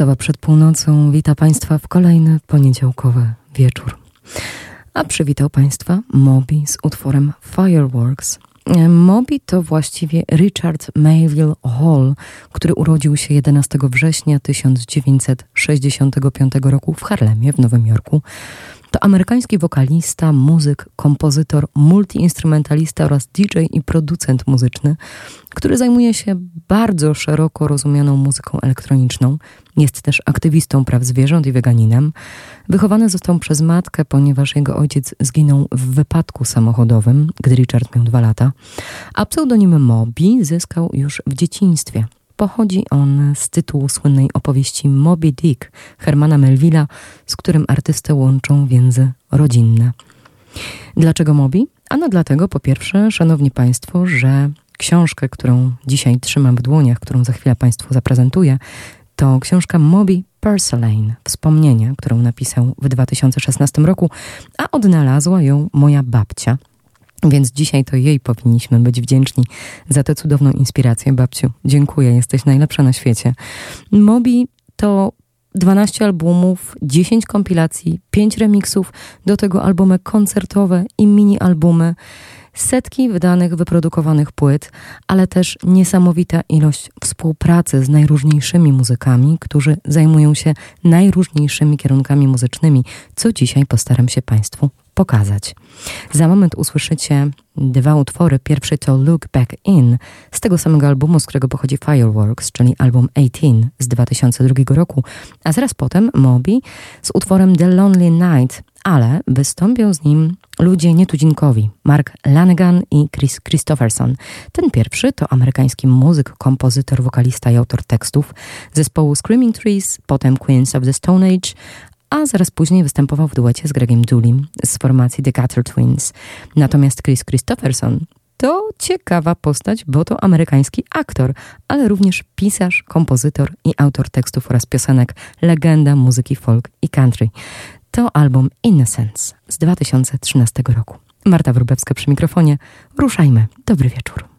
Sowa przed północą wita Państwa w kolejny poniedziałkowy wieczór. A przywitał Państwa Moby z utworem Fireworks. Moby to właściwie Richard Mayville Hall, który urodził się 11 września 1965 roku w Harlemie w Nowym Jorku. To amerykański wokalista, muzyk, kompozytor, multiinstrumentalista oraz DJ i producent muzyczny, który zajmuje się bardzo szeroko rozumianą muzyką elektroniczną. Jest też aktywistą praw zwierząt i weganinem. Wychowany został przez matkę, ponieważ jego ojciec zginął w wypadku samochodowym, gdy Richard miał dwa lata, a pseudonim Moby zyskał już w dzieciństwie. Pochodzi on z tytułu słynnej opowieści Moby Dick Hermana Melvilla, z którym artystę łączą więzy rodzinne. Dlaczego Moby? Ano dlatego, po pierwsze, szanowni państwo, że książkę, którą dzisiaj trzymam w dłoniach, którą za chwilę Państwu zaprezentuję, to książka Moby Purslane, wspomnienia, którą napisał w 2016 roku, a odnalazła ją moja babcia – więc dzisiaj to jej powinniśmy być wdzięczni za tę cudowną inspirację. Babciu, dziękuję, jesteś najlepsza na świecie. Mobi to 12 albumów, 10 kompilacji, 5 remixów, do tego albumy koncertowe i mini-albumy, setki wydanych, wyprodukowanych płyt, ale też niesamowita ilość współpracy z najróżniejszymi muzykami, którzy zajmują się najróżniejszymi kierunkami muzycznymi, co dzisiaj postaram się Państwu pokazać. Za moment usłyszycie dwa utwory. Pierwszy to Look Back In z tego samego albumu, z którego pochodzi Fireworks, czyli album 18 z 2002 roku, a zaraz potem Moby z utworem The Lonely Night, ale wystąpią z nim ludzie nietuzinkowi, Mark Lanegan i Chris Christopherson. Ten pierwszy to amerykański muzyk, kompozytor, wokalista i autor tekstów zespołu Screaming Trees, potem Queens of the Stone Age, a zaraz później występował w duecie z Gregiem Doolim z formacji The Gutter Twins. Natomiast Chris Christopherson to ciekawa postać, bo to amerykański aktor, ale również pisarz, kompozytor i autor tekstów oraz piosenek, legenda muzyki folk i country. To album Innocence z 2013 roku. Marta Wróbewska przy mikrofonie. Ruszajmy. Dobry wieczór.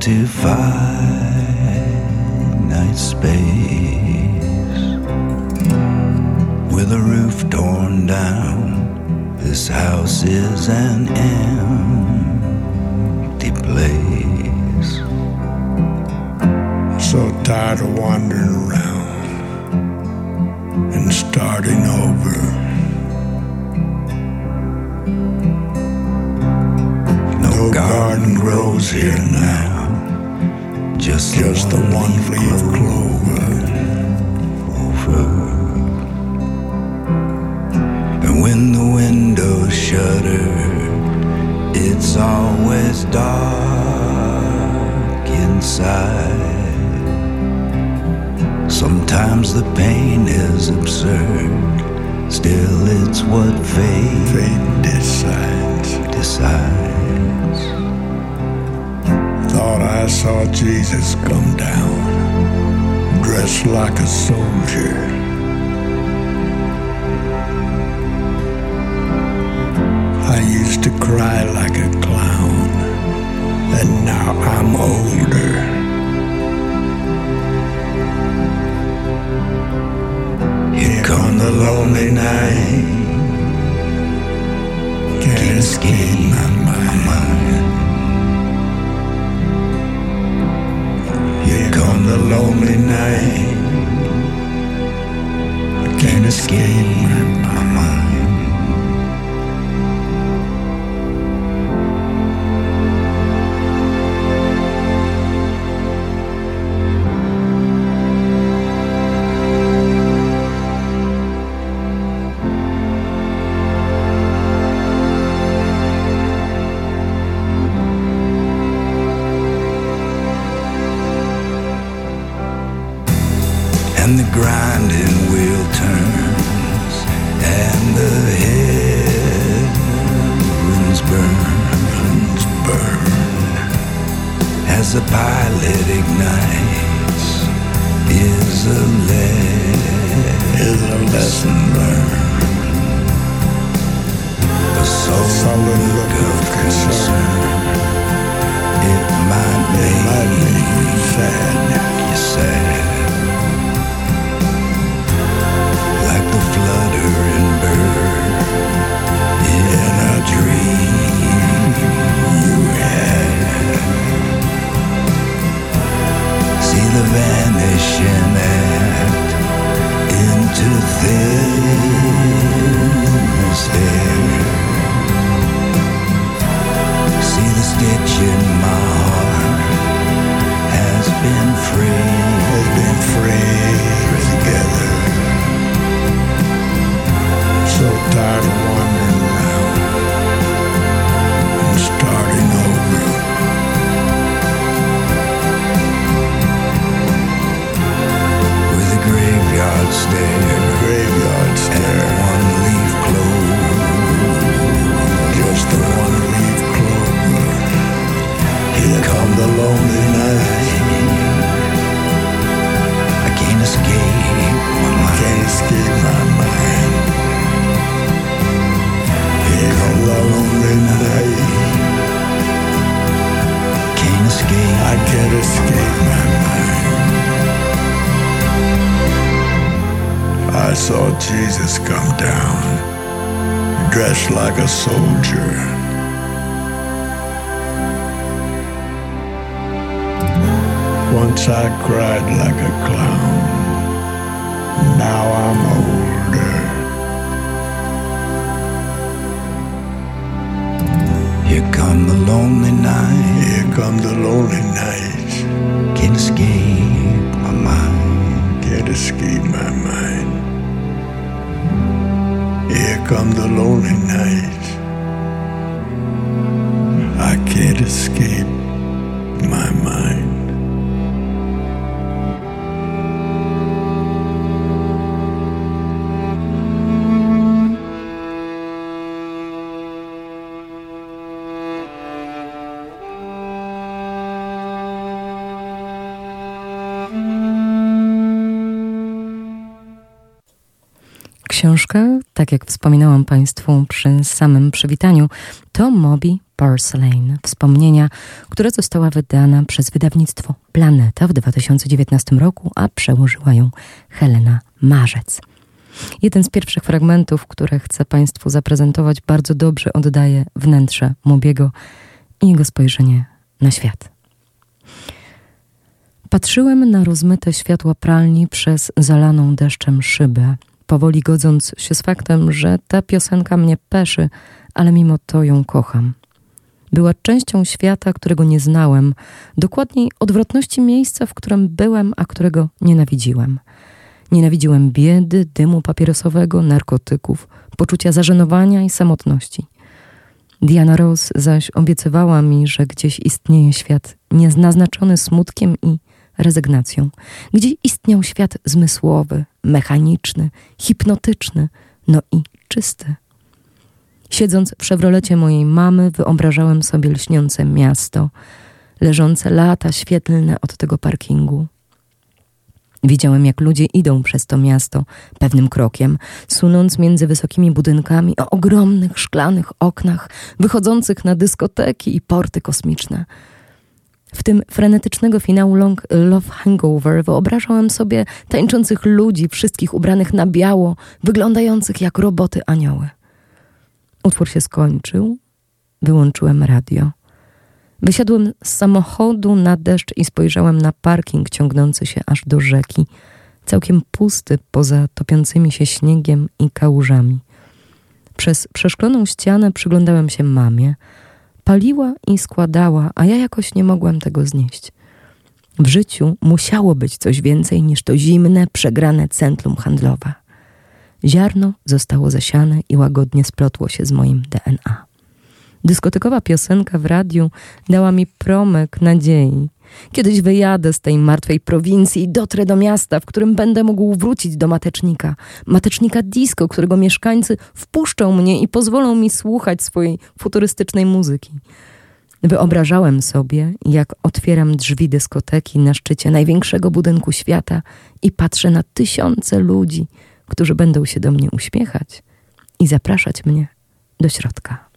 to find. Jesus come down, dressed like a soldier. I used to cry like a clown, and now I'm older. Here come the lonely night, can't escape książka, tak jak wspominałam Państwu przy samym przywitaniu, to Moby Porcelain, wspomnienia, która została wydana przez wydawnictwo Planeta w 2019 roku, a przełożyła ją Helena Marzec. Jeden z pierwszych fragmentów, które chcę Państwu zaprezentować, bardzo dobrze oddaje wnętrze Mobiego i jego spojrzenie na świat. Patrzyłem na rozmyte światła pralni przez zalaną deszczem szybę, powoli godząc się z faktem, że ta piosenka mnie peszy, ale mimo to ją kocham. Była częścią świata, którego nie znałem, dokładniej odwrotności miejsca, w którym byłem, a którego nienawidziłem. Nienawidziłem biedy, dymu papierosowego, narkotyków, poczucia zażenowania i samotności. Diana Rose zaś obiecywała mi, że gdzieś istnieje świat nieznaznaczony smutkiem i rezygnacją, gdzie istniał świat zmysłowy, mechaniczny, hipnotyczny, no i czysty. Siedząc w szewrolecie mojej mamy, wyobrażałem sobie lśniące miasto, leżące lata świetlne od tego parkingu. Widziałem, jak ludzie idą przez to miasto pewnym krokiem, sunąc między wysokimi budynkami o ogromnych szklanych oknach, wychodzących na dyskoteki i porty kosmiczne – w tym frenetycznego finału Long Love Hangover wyobrażałem sobie tańczących ludzi, wszystkich ubranych na biało, wyglądających jak roboty anioły. Utwór się skończył, wyłączyłem radio. Wysiadłem z samochodu na deszcz i spojrzałem na parking ciągnący się aż do rzeki, całkiem pusty poza topiącymi się śniegiem i kałużami. Przez przeszkloną ścianę przyglądałem się mamie, Paliła i składała, a ja jakoś nie mogłem tego znieść. W życiu musiało być coś więcej niż to zimne, przegrane centrum handlowe. Ziarno zostało zasiane i łagodnie splotło się z moim DNA. Dyskotekowa piosenka w radiu dała mi promyk nadziei. Kiedyś wyjadę z tej martwej prowincji i dotrę do miasta, w którym będę mógł wrócić do matecznika. Matecznika disco, którego mieszkańcy wpuszczą mnie i pozwolą mi słuchać swojej futurystycznej muzyki. Wyobrażałem sobie, jak otwieram drzwi dyskoteki na szczycie największego budynku świata i patrzę na tysiące ludzi, którzy będą się do mnie uśmiechać i zapraszać mnie do środka.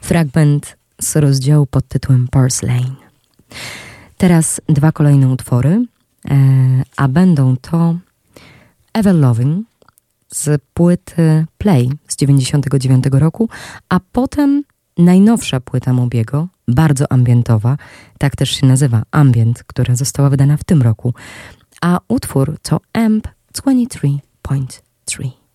Fragment z rozdziału pod tytułem Porcelain. Teraz dwa kolejne utwory, e, a będą to Ever Loving z płyty Play z 99 roku, a potem najnowsza płyta Mobiego, bardzo ambientowa, tak też się nazywa Ambient, która została wydana w tym roku. A utwór to Amp 23.3.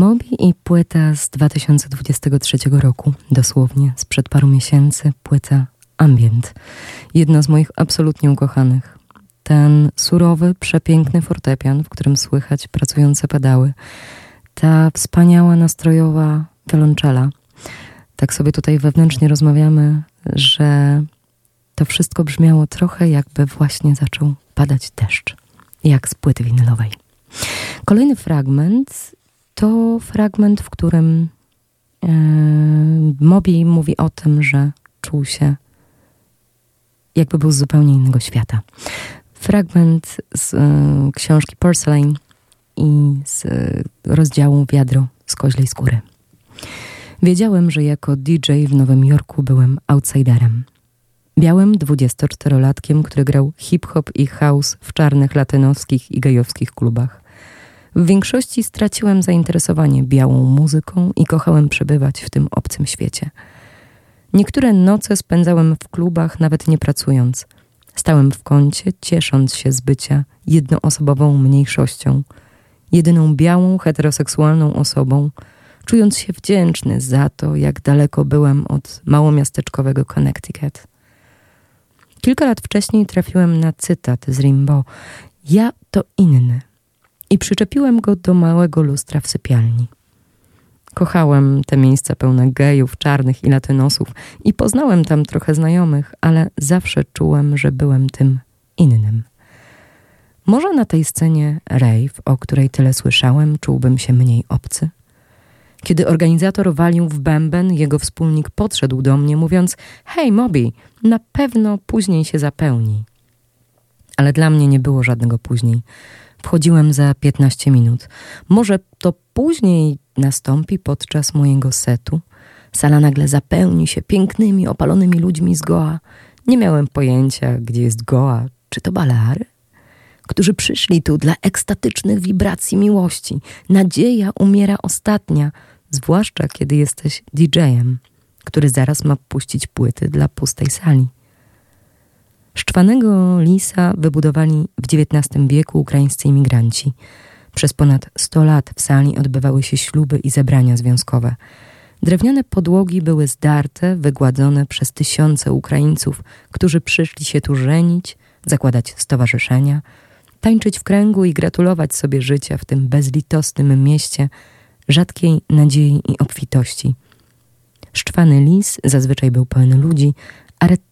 Moby i płyta z 2023 roku, dosłownie sprzed paru miesięcy, płyta Ambient. Jedno z moich absolutnie ukochanych. Ten surowy, przepiękny fortepian, w którym słychać pracujące pedały. Ta wspaniała, nastrojowa wiolonczela. Tak sobie tutaj wewnętrznie rozmawiamy, że to wszystko brzmiało trochę jakby właśnie zaczął padać deszcz, jak z płyty winylowej. Kolejny fragment to fragment, w którym e, mówi o tym, że czuł się jakby był z zupełnie innego świata. Fragment z e, książki Porcelain i z e, rozdziału Wiadro z koźlej skóry. Wiedziałem, że jako DJ w Nowym Jorku byłem outsiderem. Białym 24-latkiem, który grał hip-hop i house w czarnych latynoskich i gejowskich klubach. W większości straciłem zainteresowanie białą muzyką i kochałem przebywać w tym obcym świecie. Niektóre noce spędzałem w klubach, nawet nie pracując. Stałem w kącie, ciesząc się z bycia jednoosobową mniejszością, jedyną białą, heteroseksualną osobą, czując się wdzięczny za to, jak daleko byłem od małomiasteczkowego Connecticut. Kilka lat wcześniej trafiłem na cytat z Rimbaud: Ja to inny i przyczepiłem go do małego lustra w sypialni. Kochałem te miejsca pełne gejów, czarnych i latynosów i poznałem tam trochę znajomych, ale zawsze czułem, że byłem tym innym. Może na tej scenie rave, o której tyle słyszałem, czułbym się mniej obcy? Kiedy organizator walił w bęben, jego wspólnik podszedł do mnie, mówiąc: Hej, Moby, na pewno później się zapełni. Ale dla mnie nie było żadnego później. Wchodziłem za 15 minut. Może to później nastąpi podczas mojego setu. Sala nagle zapełni się pięknymi, opalonymi ludźmi z Goa. Nie miałem pojęcia, gdzie jest Goa, czy to Baleary, którzy przyszli tu dla ekstatycznych wibracji miłości. Nadzieja umiera ostatnia, zwłaszcza kiedy jesteś DJ-em, który zaraz ma puścić płyty dla pustej sali. Szczwanego lisa wybudowali w XIX wieku ukraińscy imigranci. Przez ponad 100 lat w sali odbywały się śluby i zebrania związkowe. Drewniane podłogi były zdarte, wygładzone przez tysiące Ukraińców, którzy przyszli się tu żenić, zakładać stowarzyszenia, tańczyć w kręgu i gratulować sobie życia w tym bezlitosnym mieście rzadkiej nadziei i obfitości. Szczwany lis zazwyczaj był pełen ludzi,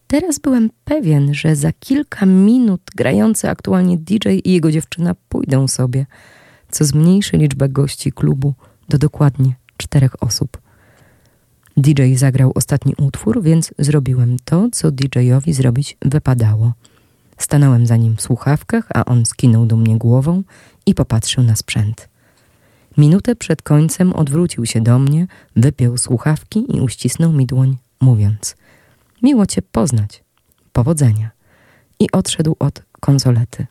teraz byłem pewien, że za kilka minut grający aktualnie DJ i jego dziewczyna pójdą sobie, co zmniejszy liczbę gości klubu do dokładnie czterech osób. DJ zagrał ostatni utwór, więc zrobiłem to, co DJ-owi zrobić wypadało. Stanąłem za nim w słuchawkach, a on skinął do mnie głową i popatrzył na sprzęt. Minutę przed końcem odwrócił się do mnie, wypiął słuchawki i uścisnął mi dłoń, mówiąc: Miło cię poznać. Powodzenia. I odszedł od konsolety.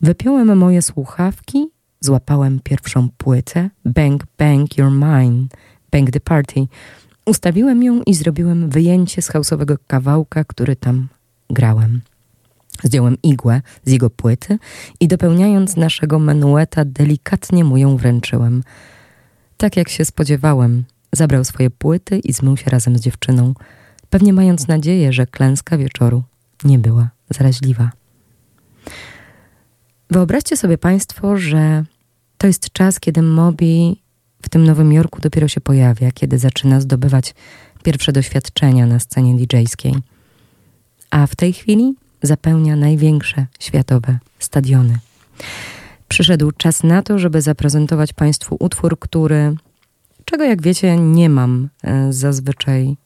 Wypiąłem moje słuchawki, złapałem pierwszą płytę Bang Bang You're Mine, Bang the Party. Ustawiłem ją i zrobiłem wyjęcie z hausowego kawałka, który tam grałem. Zdjąłem igłę z jego płyty i dopełniając naszego menueta, delikatnie mu ją wręczyłem. Tak jak się spodziewałem, zabrał swoje płyty i zmył się razem z dziewczyną, pewnie mając nadzieję, że klęska wieczoru nie była zaraźliwa. Wyobraźcie sobie Państwo, że to jest czas, kiedy Moby w tym Nowym Jorku dopiero się pojawia, kiedy zaczyna zdobywać pierwsze doświadczenia na scenie DJ-skiej. A w tej chwili zapełnia największe światowe stadiony. Przyszedł czas na to, żeby zaprezentować Państwu utwór, który, czego jak wiecie, nie mam e, zazwyczaj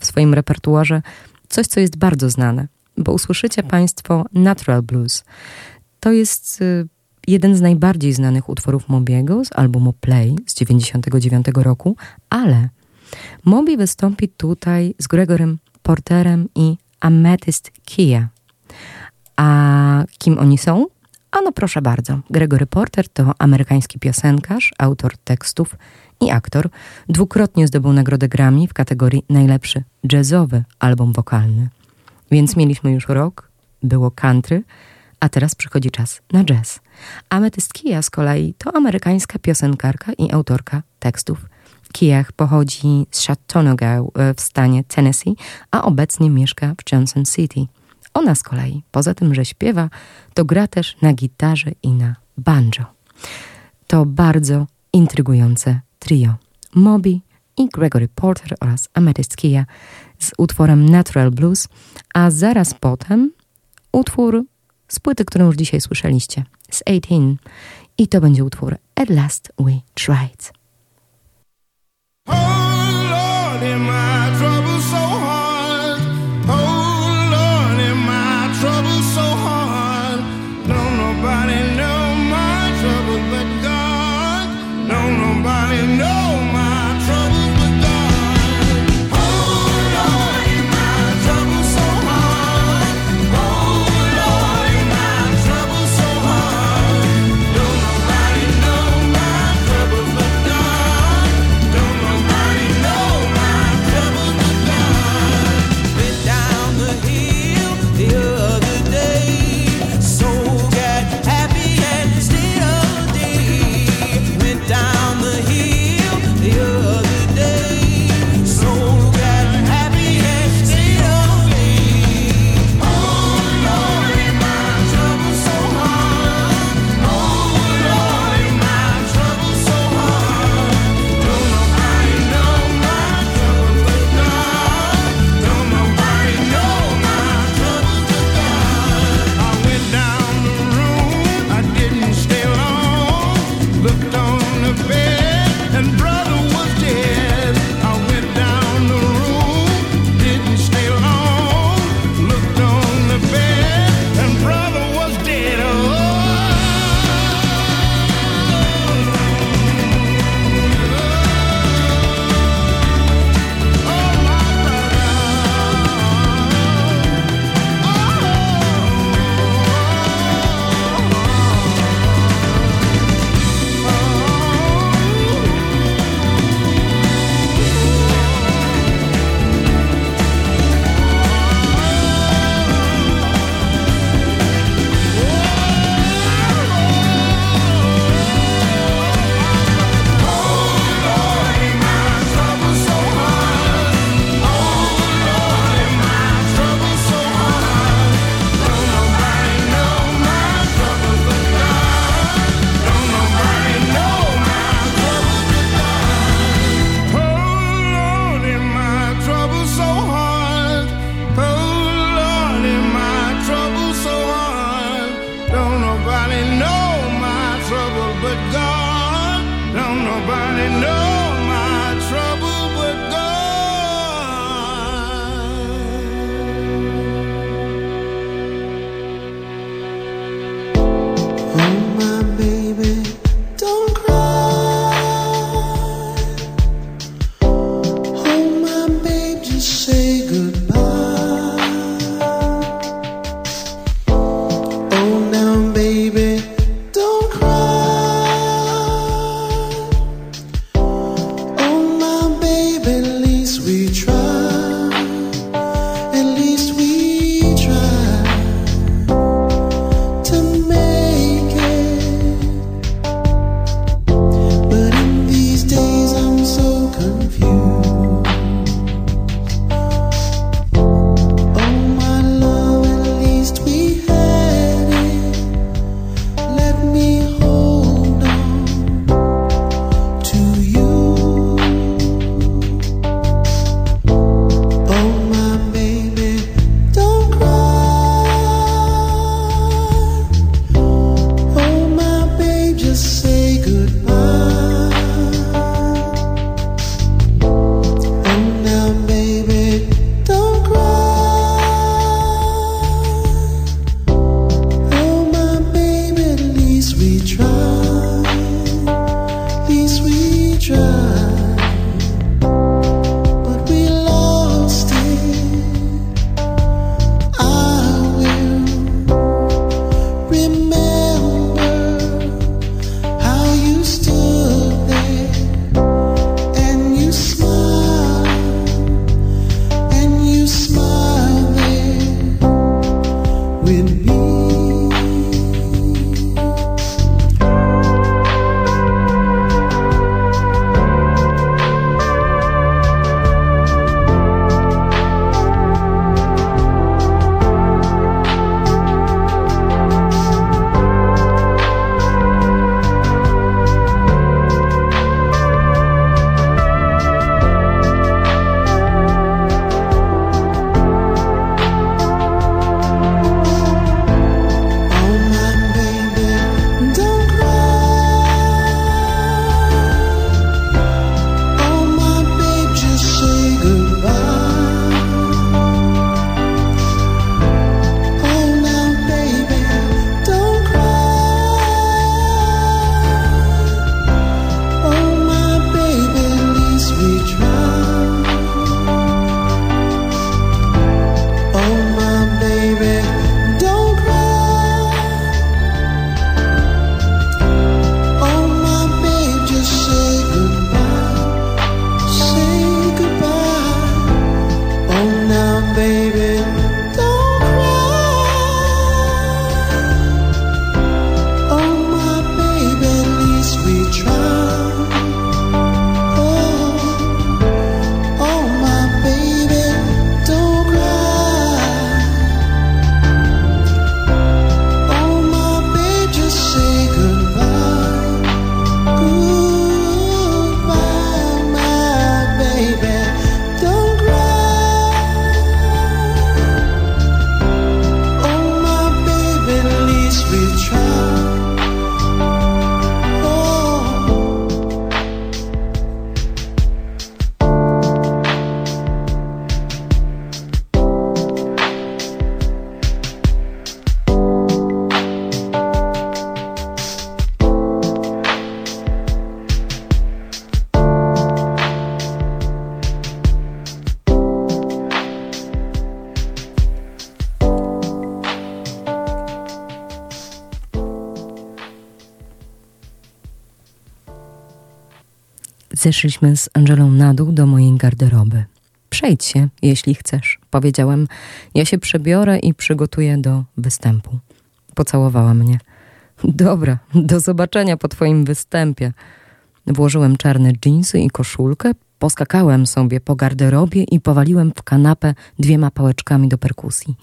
w swoim repertuarze, coś, co jest bardzo znane, bo usłyszycie Państwo Natural Blues. To jest e, jeden z najbardziej znanych utworów Mobiego z albumu Play z 1999 roku, ale Moby wystąpi tutaj z Gregorem Porterem i Amethyst Kia. A kim oni są? Ano proszę bardzo. Gregory Porter to amerykański piosenkarz, autor tekstów i aktor. Dwukrotnie zdobył nagrodę Grammy w kategorii najlepszy jazzowy album wokalny. Więc mieliśmy już rok, było country, A teraz przychodzi czas na jazz. Amethyst Kia z kolei to amerykańska piosenkarka i autorka tekstów. Kijach pochodzi z Chattanooga e, w stanie Tennessee, a obecnie mieszka w Johnson City. Ona z kolei, poza tym, że śpiewa, to gra też na gitarze i na banjo. To bardzo intrygujące trio. Moby i Gregory Porter oraz Amethyst Kia z utworem Natural Blues, a zaraz potem utwór z płyty, którą już dzisiaj słyszeliście, z 18 i to będzie utwór At Last We Tried. Oh Lord, Zeszliśmy z Angelą na dół do mojej garderoby. Przejdź się, jeśli chcesz, powiedziałem. Ja się przebiorę i przygotuję do występu. Pocałowała mnie. Dobra, do zobaczenia po twoim występie. Włożyłem czarne dżinsy i koszulkę, poskakałem sobie po garderobie i powaliłem w kanapę dwiema pałeczkami do perkusji.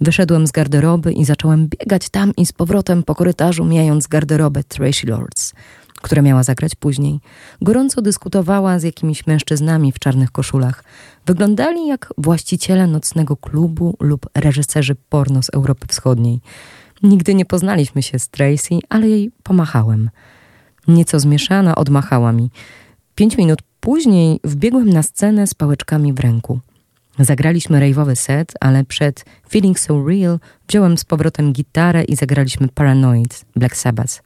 Wyszedłem z garderoby i zacząłem biegać tam i z powrotem po korytarzu, mijając garderobę Tracy Lords, która miała zagrać później. Gorąco dyskutowała z jakimiś mężczyznami w czarnych koszulach. Wyglądali jak właściciele nocnego klubu lub reżyserzy porno z Europy Wschodniej. Nigdy nie poznaliśmy się z Tracy, ale jej pomachałem. Nieco zmieszana odmachała mi. Pięć minut później wbiegłem na scenę z pałeczkami w ręku. Zagraliśmy rejwowy set, ale przed Feeling So Real wziąłem z powrotem gitarę i zagraliśmy Paranoid Black Sabbath.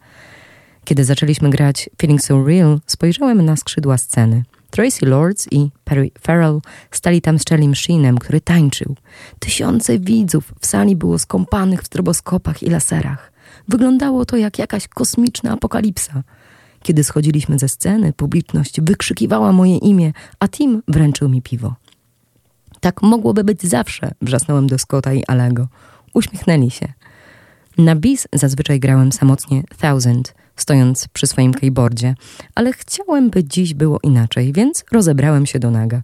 Kiedy zaczęliśmy grać Feeling So Real, spojrzałem na skrzydła sceny. Tracy Lords i Perry Farrell stali tam z Charlie Sheenem, który tańczył. Tysiące widzów w sali było skąpanych w stroboskopach i laserach. Wyglądało to jak jakaś kosmiczna apokalipsa. Kiedy schodziliśmy ze sceny, publiczność wykrzykiwała moje imię, a Tim wręczył mi piwo. Tak mogłoby być zawsze, wrzasnąłem do Scotta i Alego. Uśmiechnęli się. Na bis zazwyczaj grałem samotnie Thousand, stojąc przy swoim keyboardzie, ale chciałem, by dziś było inaczej, więc rozebrałem się do naga.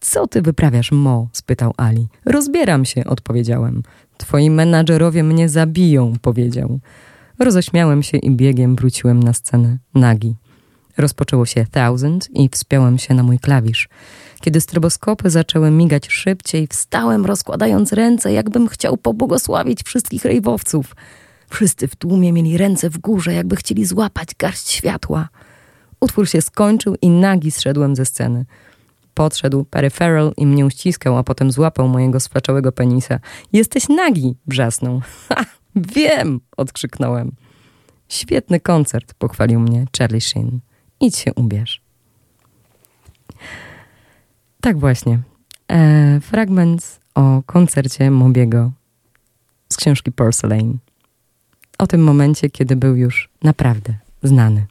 Co ty wyprawiasz, Mo? spytał Ali. Rozbieram się, odpowiedziałem. Twoi menadżerowie mnie zabiją, powiedział. Roześmiałem się i biegiem wróciłem na scenę, nagi. Rozpoczęło się Thousand i wspiąłem się na mój klawisz. Kiedy stroboskopy zaczęły migać szybciej, wstałem rozkładając ręce, jakbym chciał pobłogosławić wszystkich rejwowców. Wszyscy w tłumie mieli ręce w górze, jakby chcieli złapać garść światła. Utwór się skończył i nagi zszedłem ze sceny. Podszedł Peripheral i mnie uściskał, a potem złapał mojego sflaczałego penisa. Jesteś nagi! wrzasnął. Ha! Wiem! odkrzyknąłem. Świetny koncert, pochwalił mnie Charlie Sheen. Idź się ubierz. Tak właśnie. E, fragment o koncercie Mobiego z książki Porcelain. O tym momencie, kiedy był już naprawdę znany.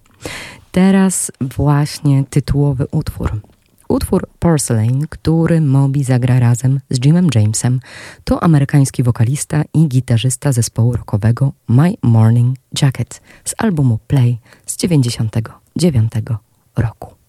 Teraz właśnie tytułowy utwór. Utwór Porcelain, który Moby zagra razem z Jimem Jamesem, to amerykański wokalista i gitarzysta zespołu rockowego My Morning Jacket z albumu Play z 1999 roku.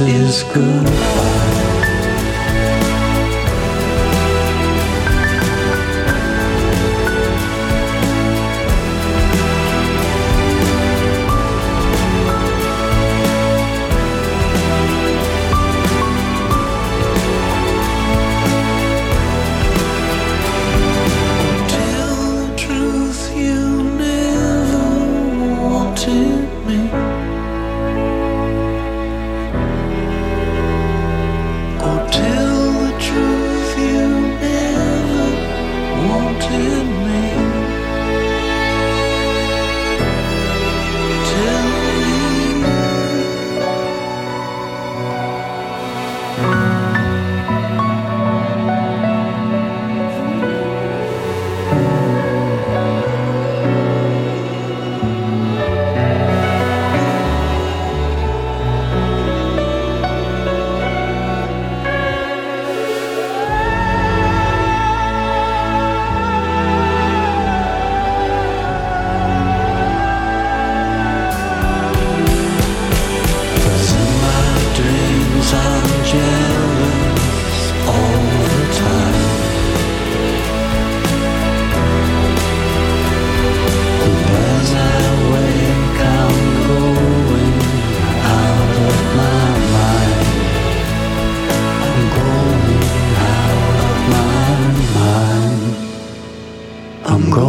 Is goodbye.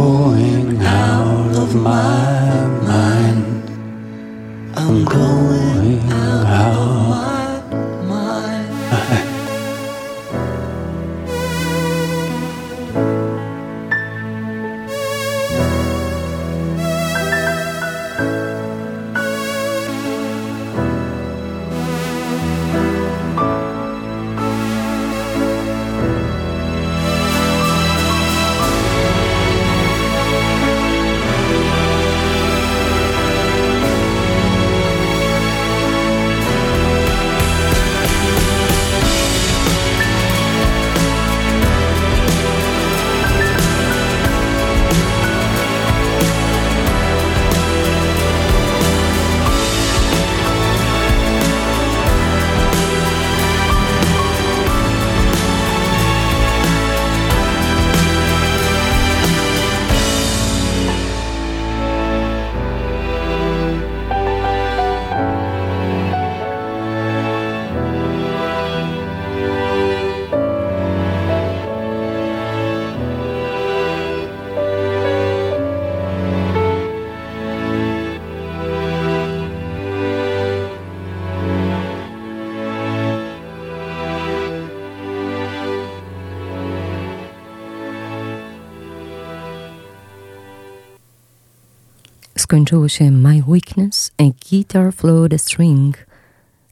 Going out of my mind. Skończyło się My Weakness, a Guitar Flowed a String.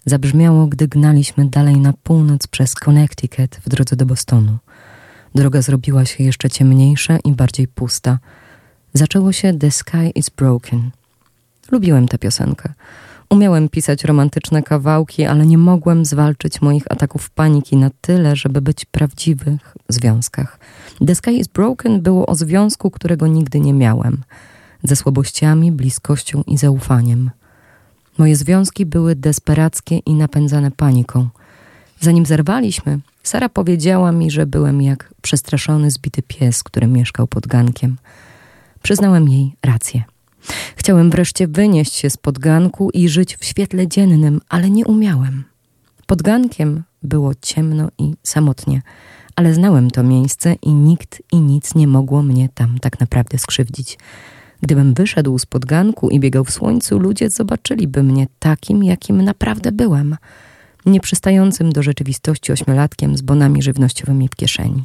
Zabrzmiało, gdy gnaliśmy dalej na północ przez Connecticut w drodze do Bostonu. Droga zrobiła się jeszcze ciemniejsza i bardziej pusta. Zaczęło się The Sky is Broken. Lubiłem tę piosenkę. Umiałem pisać romantyczne kawałki, ale nie mogłem zwalczyć moich ataków paniki na tyle, żeby być w prawdziwych związkach. The Sky is Broken było o związku, którego nigdy nie miałem. Ze słabościami, bliskością i zaufaniem. Moje związki były desperackie i napędzane paniką. Zanim zerwaliśmy, Sara powiedziała mi, że byłem jak przestraszony, zbity pies, który mieszkał pod gankiem. Przyznałem jej rację. Chciałem wreszcie wynieść się z podganku i żyć w świetle dziennym, ale nie umiałem. Pod gankiem było ciemno i samotnie, ale znałem to miejsce i nikt i nic nie mogło mnie tam tak naprawdę skrzywdzić. Gdybym wyszedł z podganku i biegał w słońcu, ludzie zobaczyliby mnie takim, jakim naprawdę byłem. Nieprzystającym do rzeczywistości ośmiolatkiem z bonami żywnościowymi w kieszeni.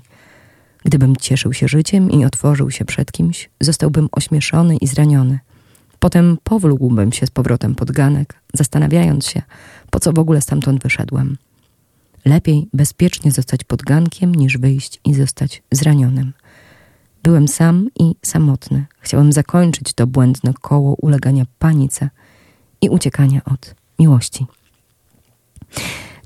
Gdybym cieszył się życiem i otworzył się przed kimś, zostałbym ośmieszony i zraniony. Potem powlógłbym się z powrotem pod ganek, zastanawiając się, po co w ogóle stamtąd wyszedłem. Lepiej bezpiecznie zostać pod gankiem, niż wyjść i zostać zranionym. Byłem sam i samotny. Chciałem zakończyć to błędne koło ulegania panice i uciekania od miłości.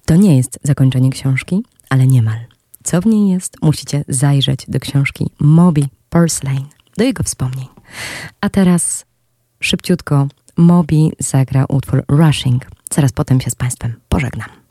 To nie jest zakończenie książki, ale niemal. Co w niej jest, musicie zajrzeć do książki Moby Purslane, do jego wspomnień. A teraz szybciutko Moby zagra utwór Rushing. Zaraz potem się z Państwem pożegnam.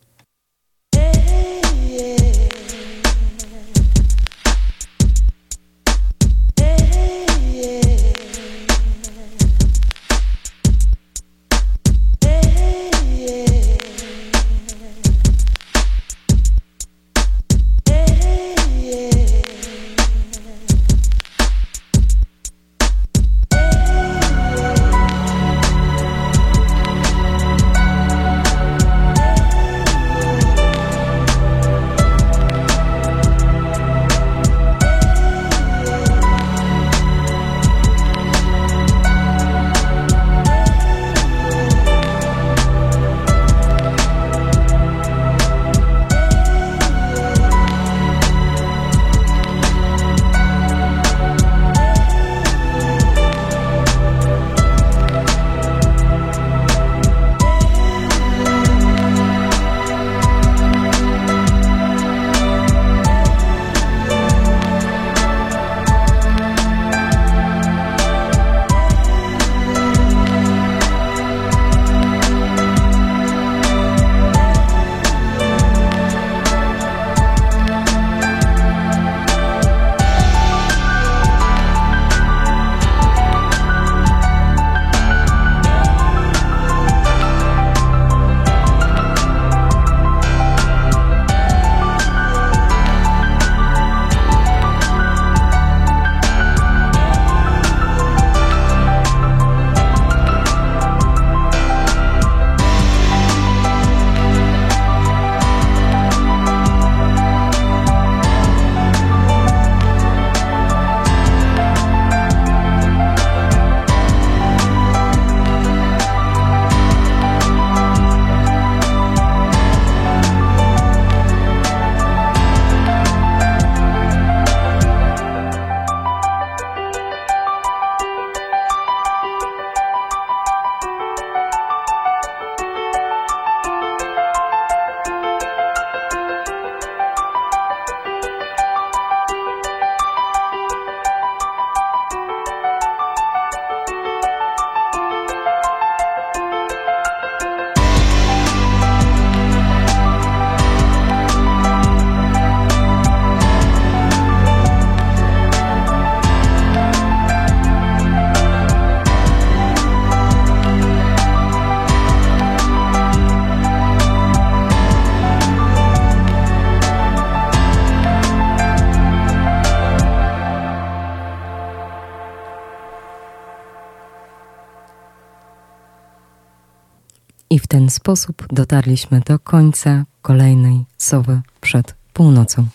Sposób dotarliśmy do końca kolejnej sowy przed północą.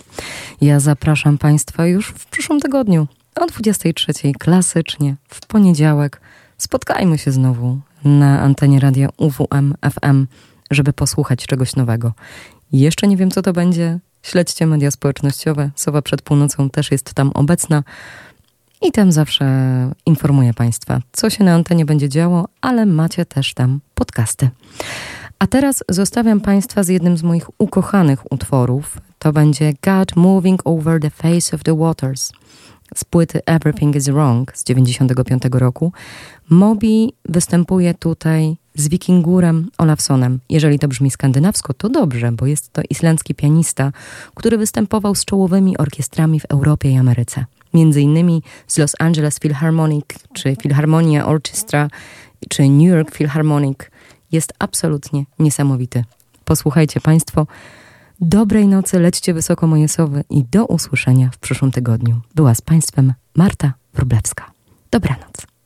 Ja zapraszam Państwa już w przyszłym tygodniu o 23 klasycznie w poniedziałek. Spotkajmy się znowu na antenie radia UWM FM, żeby posłuchać czegoś nowego. Jeszcze nie wiem, co to będzie. Śledźcie media społecznościowe. Sowa przed północą też jest tam obecna. I tam zawsze informuję Państwa, co się na antenie będzie działo, ale macie też tam podcasty. A teraz zostawiam Państwa z jednym z moich ukochanych utworów. To będzie God Moving Over the Face of the Waters z płyty Everything is Wrong z 95 roku. Moby występuje tutaj z Wikingurem Olafsonem. Jeżeli to brzmi skandynawsko, to dobrze, bo jest to islandzki pianista, który występował z czołowymi orkiestrami w Europie i Ameryce między innymi z Los Angeles Philharmonic, czy Philharmonia Orchestra, czy New York Philharmonic. Jest absolutnie niesamowity. Posłuchajcie Państwo. Dobrej nocy, lećcie wysoko moje sowy i do usłyszenia w przyszłym tygodniu. Była z Państwem Marta Wróblewska. Dobranoc.